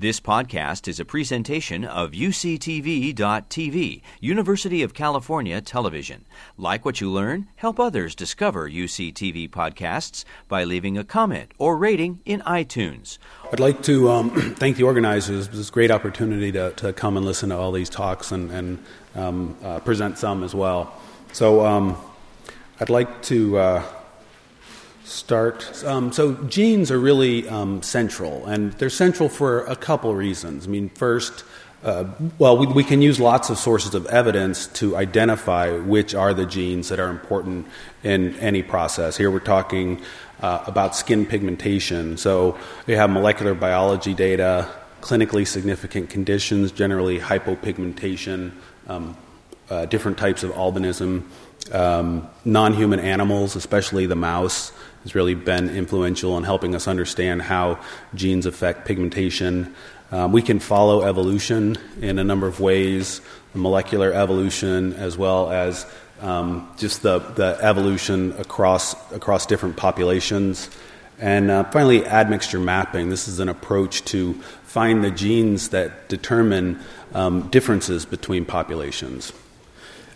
This podcast is a presentation of UCTV.tv, University of California Television. Like what you learn, help others discover UCTV podcasts by leaving a comment or rating in iTunes. I'd like to um, thank the organizers. It's a great opportunity to, to come and listen to all these talks and, and um, uh, present some as well. So um, I'd like to. Uh, start. Um, so, genes are really um, central, and they're central for a couple reasons. I mean, first, uh, well, we, we, can use lots of sources of evidence to identify which are the genes that are important in any process. Here we're talking uh, about skin pigmentation. So, we have molecular biology data, clinically significant conditions, generally hypopigmentation, um, uh, different types of albinism. Um, non human animals, especially the mouse, has really been influential in helping us understand how genes affect pigmentation. Um, we can follow evolution in a number of ways molecular evolution, as well as um, just the, the evolution across, across different populations. And uh, finally, admixture mapping. This is an approach to find the genes that determine um, differences between populations.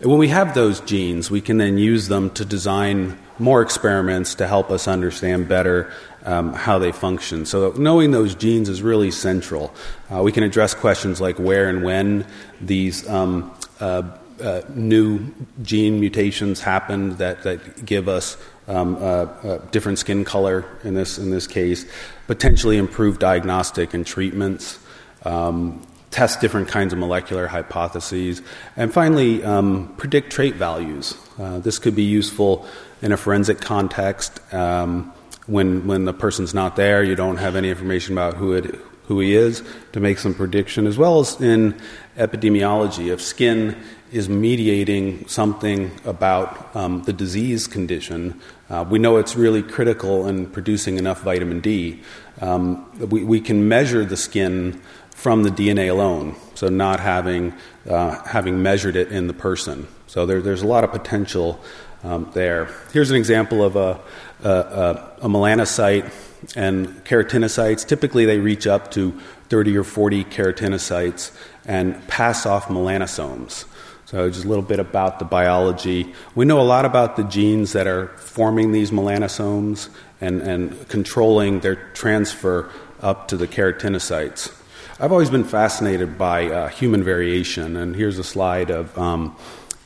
When we have those genes, we can then use them to design more experiments to help us understand better um, how they function. So, knowing those genes is really central. Uh, we can address questions like where and when these um, uh, uh, new gene mutations happen that, that give us um, uh, uh, different skin color in this, in this case, potentially improve diagnostic and treatments. Um, test different kinds of molecular hypotheses, and finally, um, predict trait values. Uh, this could be useful in a forensic context. Um, when, when the person's not there, you don't have any information about who, it, who he is to make some prediction, as well as in epidemiology. If skin is mediating something about um, the disease condition, uh, we know it's really critical in producing enough vitamin D. Um, we, we can measure the skin from the DNA alone, so not having, uh, having measured it in the person. So there, there's a lot of potential um, there. Here's an example of a, a, a, a melanocyte and keratinocytes. Typically, they reach up to 30 or 40 keratinocytes and pass off melanosomes. So, just a little bit about the biology. We know a lot about the genes that are forming these melanosomes and, and controlling their transfer up to the keratinocytes. I've always been fascinated by uh, human variation, and here's a slide of um,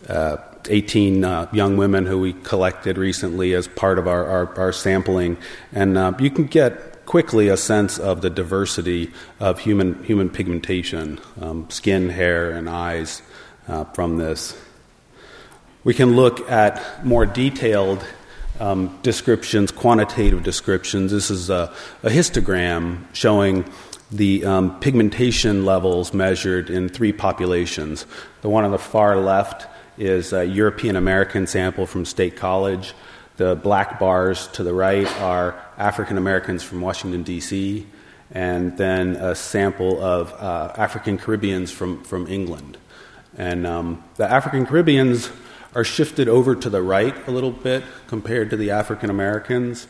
uh, 18 uh, young women who we collected recently as part of our, our, our sampling. And uh, you can get quickly a sense of the diversity of human, human pigmentation, um, skin, hair, and eyes uh, from this. We can look at more detailed um, descriptions, quantitative descriptions. This is a, a histogram showing the um, pigmentation levels measured in three populations. The one on the far left is a European American sample from State College. The black bars to the right are African Americans from Washington, D.C., and then a sample of uh, African Caribbeans from, from England. And um, the African Caribbeans are shifted over to the right a little bit compared to the African Americans,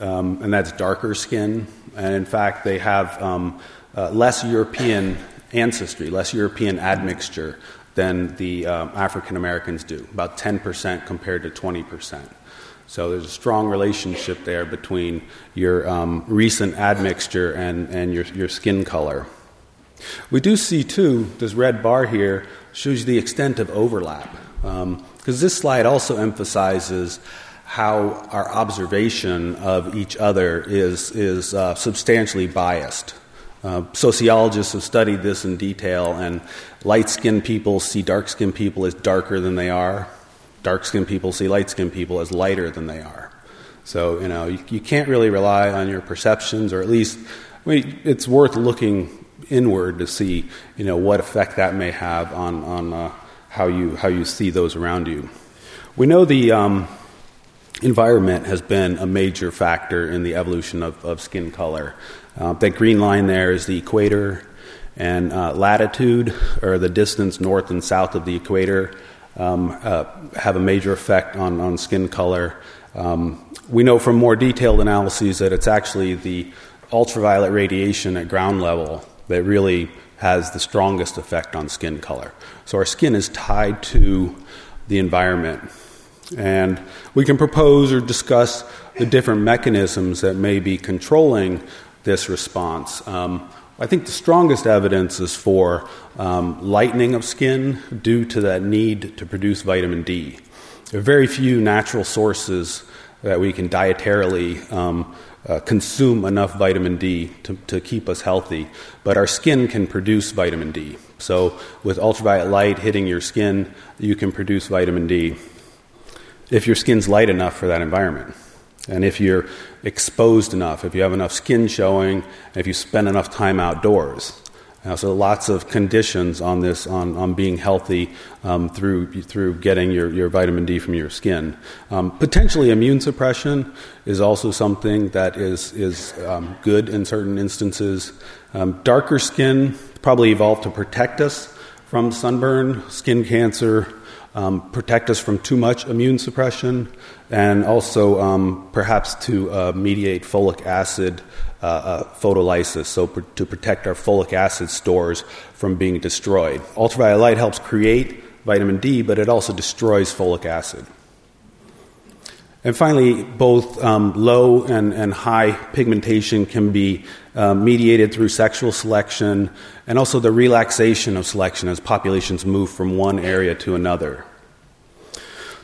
um, and that's darker skin and in fact, they have um, uh, less European ancestry, less European admixture than the um, African Americans do, about 10% compared to 20%. So there's a strong relationship there between your um, recent admixture and, and your, your skin color. We do see, too, this red bar here shows you the extent of overlap. Because um, this slide also emphasizes how our observation of each other is, is uh, substantially biased. Uh, sociologists have studied this in detail, and light skinned people see dark skinned people as darker than they are. Dark skinned people see light skinned people as lighter than they are. So, you know, you, you, can't really rely on your perceptions, or at least, I mean, it's worth looking inward to see, you know, what effect that may have on, on uh, how, you, how you see those around you. We know the. Um, environment has been a major factor in the evolution of, of skin color. Uh, that green line there is the equator, and uh, latitude, or the distance north and south of the equator, um, uh, have a major effect on, on skin color. Um, we know from more detailed analyses that it's actually the ultraviolet radiation at ground level that really has the strongest effect on skin color. So our skin is tied to the environment. And we can propose or discuss the different mechanisms that may be controlling this response. Um, I think the strongest evidence is for um, lightening of skin due to that need to produce vitamin D. There are very few natural sources that we can dietarily um, uh, consume enough vitamin D to, to keep us healthy, but our skin can produce vitamin D. So, with ultraviolet light hitting your skin, you can produce vitamin D if your skin's light enough for that environment. And if you're exposed enough, if you have enough skin showing, if you spend enough time outdoors. Uh, so lots of conditions on this, on, on being healthy um, through, through getting your, your vitamin D from your skin. Um, potentially immune suppression is also something that is, is um, good in certain instances. Um, darker skin probably evolved to protect us from sunburn, skin cancer, um, protect us from too much immune suppression, and also um, perhaps to uh, mediate folic acid uh, uh, photolysis, so pr- to protect our folic acid stores from being destroyed. Ultraviolet light helps create vitamin D, but it also destroys folic acid. And finally, both um, low and, and high pigmentation can be uh, mediated through sexual selection and also the relaxation of selection as populations move from one area to another.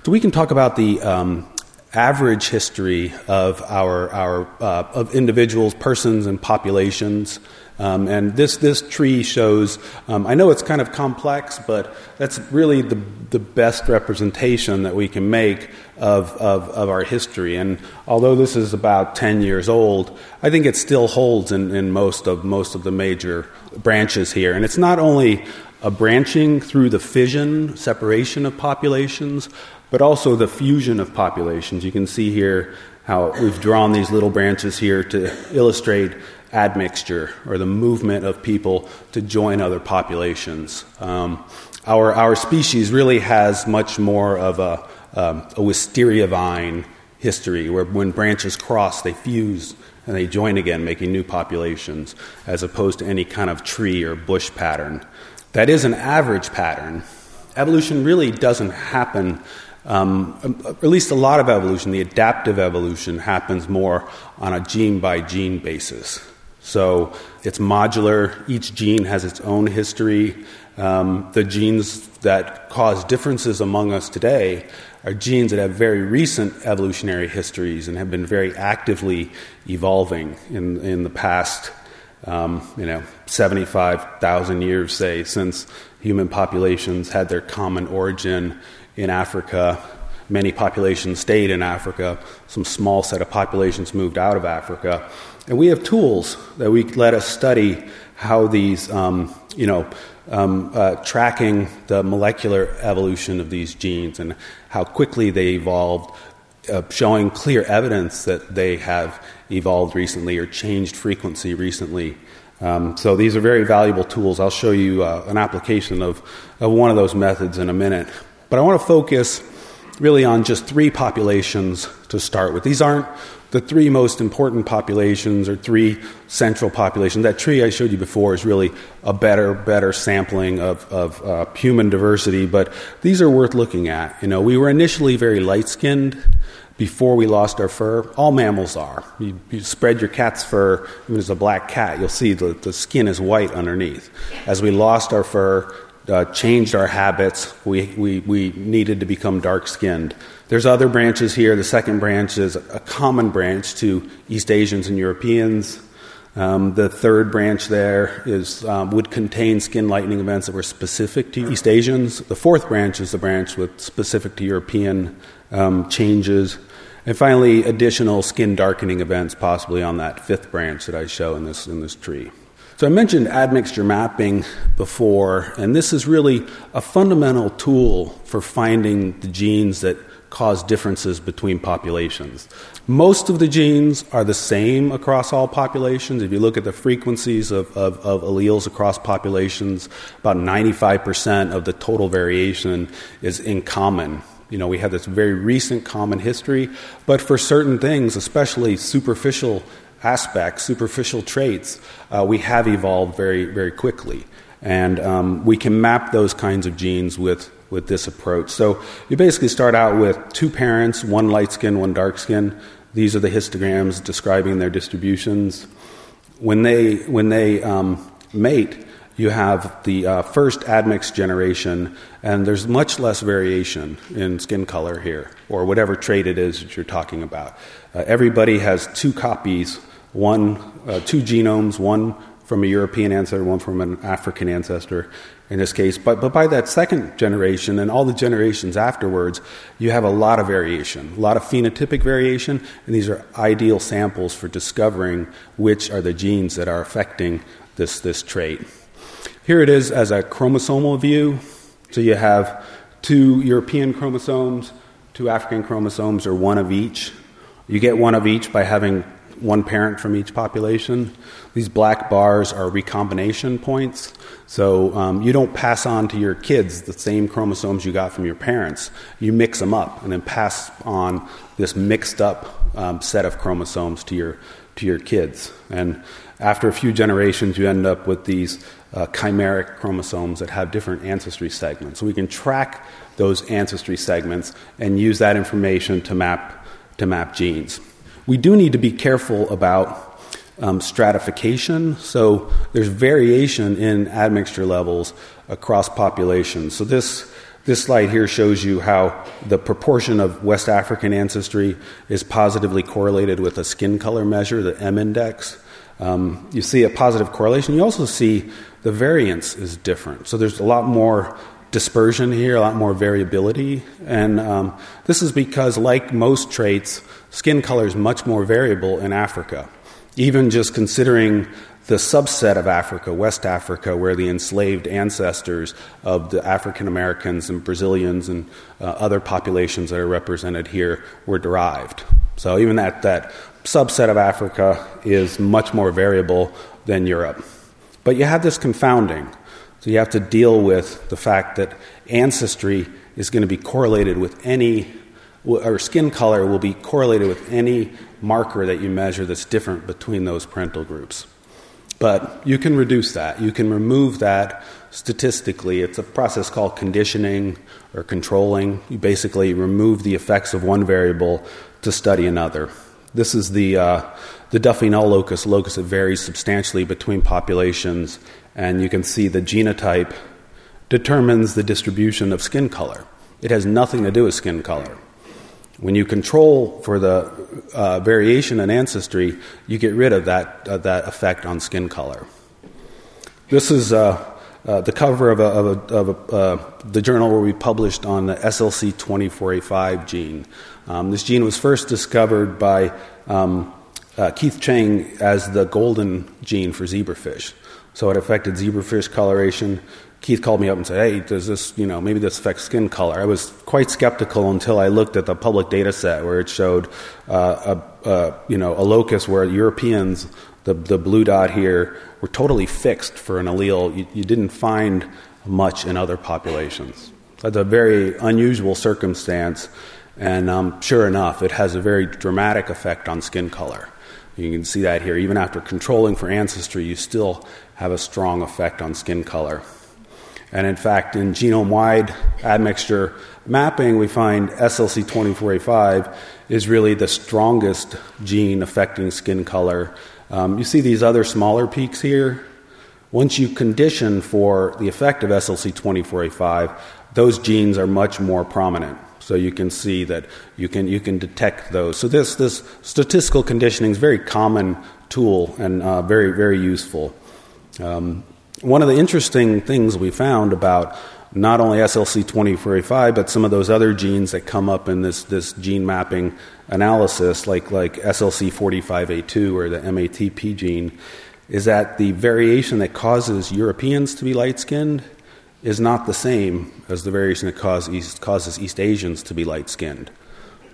So we can talk about the um, average history of our, our uh, of individuals, persons, and populations. Um, and this, this tree shows, um, I know it's kind of complex, but that's really the, the best representation that we can make of, of, of our history. And although this is about 10 years old, I think it still holds in, in most, of, most of the major branches here. And it's not only a branching through the fission, separation of populations, but also the fusion of populations. You can see here how we've drawn these little branches here to illustrate admixture or the movement of people to join other populations. Um, our, our species really has much more of a, um, a wisteria vine history where when branches cross, they fuse and they join again, making new populations, as opposed to any kind of tree or bush pattern. That is an average pattern. Evolution really doesn't happen um, at least a lot of evolution, the adaptive evolution, happens more on a gene by gene basis. So it's modular, each gene has its own history. Um, the genes that cause differences among us today are genes that have very recent evolutionary histories and have been very actively evolving in, in the past, um, you know, 75,000 years, say, since human populations had their common origin in Africa. Many populations stayed in Africa. Some small set of populations moved out of Africa. And we have tools that we let us study how these, um, you know, um, uh, tracking the molecular evolution of these genes and how quickly they evolved, uh, showing clear evidence that they have evolved recently or changed frequency recently. Um, so these are very valuable tools. I'll show you uh, an application of, of one of those methods in a minute. But I want to focus really on just three populations to start with. These aren't the three most important populations or three central populations. That tree I showed you before is really a better, better sampling of, of uh, human diversity, but these are worth looking at. You know, we were initially very light skinned before we lost our fur. All mammals are. You, you, spread your cat's fur, even as a black cat, you'll see the, the skin is white underneath. As we lost our fur, uh, changed our habits. We, we, we needed to become dark skinned. There's other branches here. The second branch is a common branch to East Asians and Europeans. Um, the third branch there is, um, would contain skin lightening events that were specific to East Asians. The fourth branch is the branch with specific to European um, changes. And finally, additional skin darkening events possibly on that fifth branch that I show in this, in this tree. So I mentioned admixture mapping before, and this is really a fundamental tool for finding the genes that cause differences between populations. Most of the genes are the same across all populations. If you look at the frequencies of, of, of alleles across populations, about 95% of the total variation is in common. You know, we have this very recent common history, but for certain things, especially superficial aspects, superficial traits, uh, we have evolved very, very quickly. And um, we can map those kinds of genes with, with this approach. So you basically start out with two parents, one light skin, one dark skin. These are the histograms describing their distributions. When they, when they um, mate, you have the uh, first admixed generation, and there's much less variation in skin color here, or whatever trait it is that you're talking about. Uh, everybody has two copies, one, uh, two genomes, one from a European ancestor, one from an African ancestor in this case. But, but by that second generation and all the generations afterwards, you have a lot of variation, a lot of phenotypic variation, and these are ideal samples for discovering which are the genes that are affecting this, this trait. Here it is as a chromosomal view. So you have two European chromosomes, two African chromosomes, or one of each. You get one of each by having one parent from each population. These black bars are recombination points. So um, you don't pass on to your kids the same chromosomes you got from your parents. You mix them up and then pass on this mixed up um, set of chromosomes to your to your kids. And after a few generations, you end up with these uh, chimeric chromosomes that have different ancestry segments. So we can track those ancestry segments and use that information to map to map genes. We do need to be careful about um, stratification. So there's variation in admixture levels across populations. So this this slide here shows you how the proportion of West African ancestry is positively correlated with a skin color measure, the M index. Um, you see a positive correlation. You also see the variance is different. So there's a lot more dispersion here, a lot more variability. And um, this is because, like most traits, skin color is much more variable in Africa. Even just considering the subset of Africa, West Africa, where the enslaved ancestors of the African Americans and Brazilians and uh, other populations that are represented here were derived. So even that, that subset of Africa is much more variable than Europe. But you have this confounding. So you have to deal with the fact that ancestry is going to be correlated with any, or skin color will be correlated with any marker that you measure that's different between those parental groups. But you can reduce that. You can remove that statistically. It's a process called conditioning or controlling. You basically remove the effects of one variable to study another. This is the, uh, the Duffy null locus, locus that varies substantially between populations and you can see the genotype determines the distribution of skin color. It has nothing to do with skin color. When you control for the uh, variation in ancestry, you get rid of that, uh, that effect on skin color. This is uh, uh the cover of, a, of, a, of a, uh, the journal where we published on the SLC24A5 gene. Um, this gene was first discovered by um, uh, Keith Cheng as the golden gene for zebrafish. So it affected zebrafish coloration. Keith called me up and said, "Hey, does this, you know, maybe this affects skin color?" I was quite skeptical until I looked at the public data set where it showed, uh, a, a, you know, a locus where Europeans, the the blue dot here, were totally fixed for an allele. You, you didn't find much in other populations. That's a very unusual circumstance, and um, sure enough, it has a very dramatic effect on skin color. You can see that here. Even after controlling for ancestry, you still have a strong effect on skin color. And in fact, in genome wide admixture mapping, we find SLC24A5 is really the strongest gene affecting skin color. Um, you see these other smaller peaks here. Once you condition for the effect of SLC24A5, those genes are much more prominent. So you can see that you can, you can detect those. So this, this statistical conditioning is a very common tool and uh, very, very useful. Um, one of the interesting things we found about not only SLC24A5, but some of those other genes that come up in this, this gene mapping analysis, like, like SLC45A2 or the MATP gene, is that the variation that causes Europeans to be light skinned is not the same as the variation that cause East, causes East Asians to be light skinned.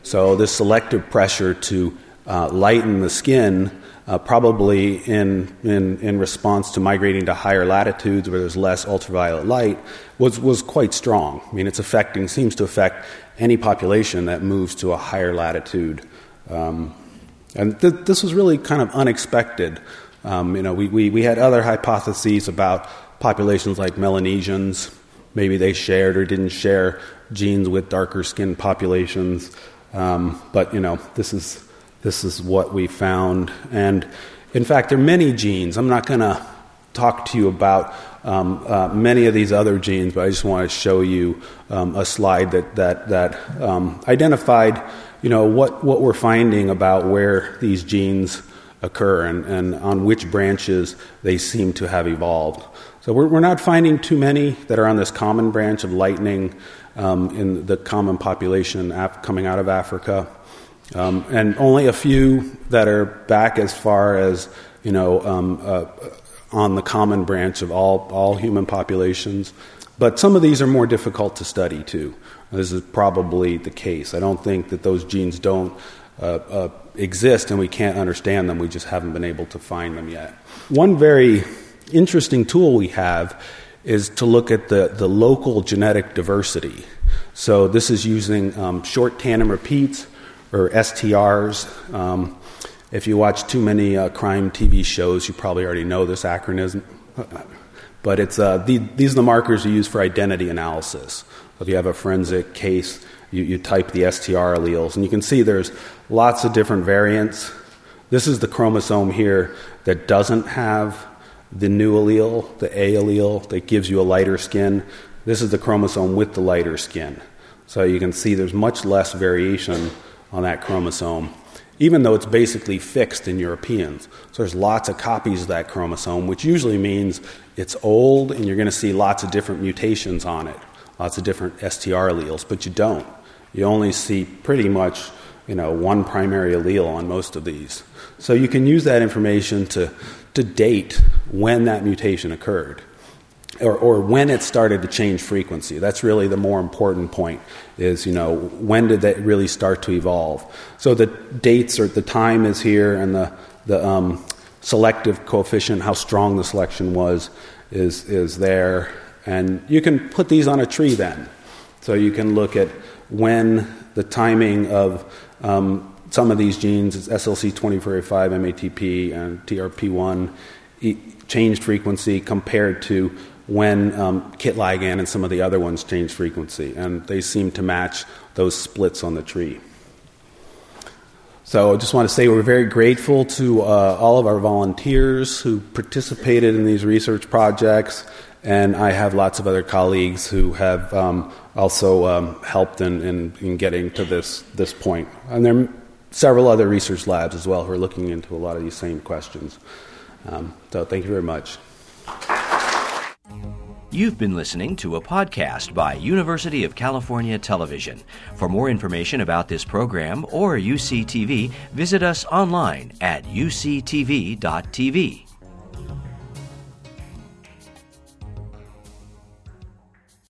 So, this selective pressure to uh, lighten the skin, uh, probably in, in, in response to migrating to higher latitudes where there's less ultraviolet light, was, was quite strong. I mean, it's affecting, seems to affect any population that moves to a higher latitude. Um, And th- this was really kind of unexpected. Um, you know, we, we, we had other hypotheses about populations like Melanesians. Maybe they shared or didn't share genes with darker skinned populations. Um, but, you know, this is, this is what we found. And in fact, there are many genes. I'm not going to talk to you about um, uh, many of these other genes, but I just want to show you um, a slide that, that, that um, identified you know, what, what we're finding about where these genes occur and, and on which branches they seem to have evolved. So we're, we're not finding too many that are on this common branch of lightning um, in the common population af- coming out of Africa. Um, and only a few that are back as far as, you know, um, uh, on the common branch of all, all human populations. But some of these are more difficult to study too. This is probably the case. I don't think that those genes don't uh, uh, exist and we can't understand them. We just haven't been able to find them yet. One very interesting tool we have is to look at the, the local genetic diversity. So this is using um, short tandem repeats or STRs. Um, if you watch too many uh, crime TV shows, you probably already know this acronym. But it's, uh, the, these are the markers you use for identity analysis. So if you have a forensic case, you, you type the STR alleles, and you can see there's lots of different variants. This is the chromosome here that doesn't have the new allele, the A allele, that gives you a lighter skin. This is the chromosome with the lighter skin. So you can see there's much less variation on that chromosome even though it's basically fixed in Europeans. So there's lots of copies of that chromosome, which usually means it's old and you're going to see lots of different mutations on it, lots of different STR alleles, but you don't. You only see pretty much, you know, one primary allele on most of these. So you can use that information to, to date when that mutation occurred or, or when it started to change frequency. That's really the more important point is, you know, when did that really start to evolve? So the dates or the time is here and the, the um, selective coefficient, how strong the selection was, is, is there. And you can put these on a tree then. So you can look at when the timing of um, some of these genes, it's SLC24A5, MATP, and TRP1, changed frequency compared to when um, KIT ligand and some of the other ones changed frequency, and they seem to match those splits on the tree. So I just want to say we're very grateful to uh, all of our volunteers who participated in these research projects, and I have lots of other colleagues who have um, also um, helped in, in, in, getting to this, this point. And there are several other research labs as well who are looking into a lot of these same questions. Um, so thank you very much. You've been listening to a podcast by University of California Television. For more information about this program or UCTV, visit us online at uctv.tv.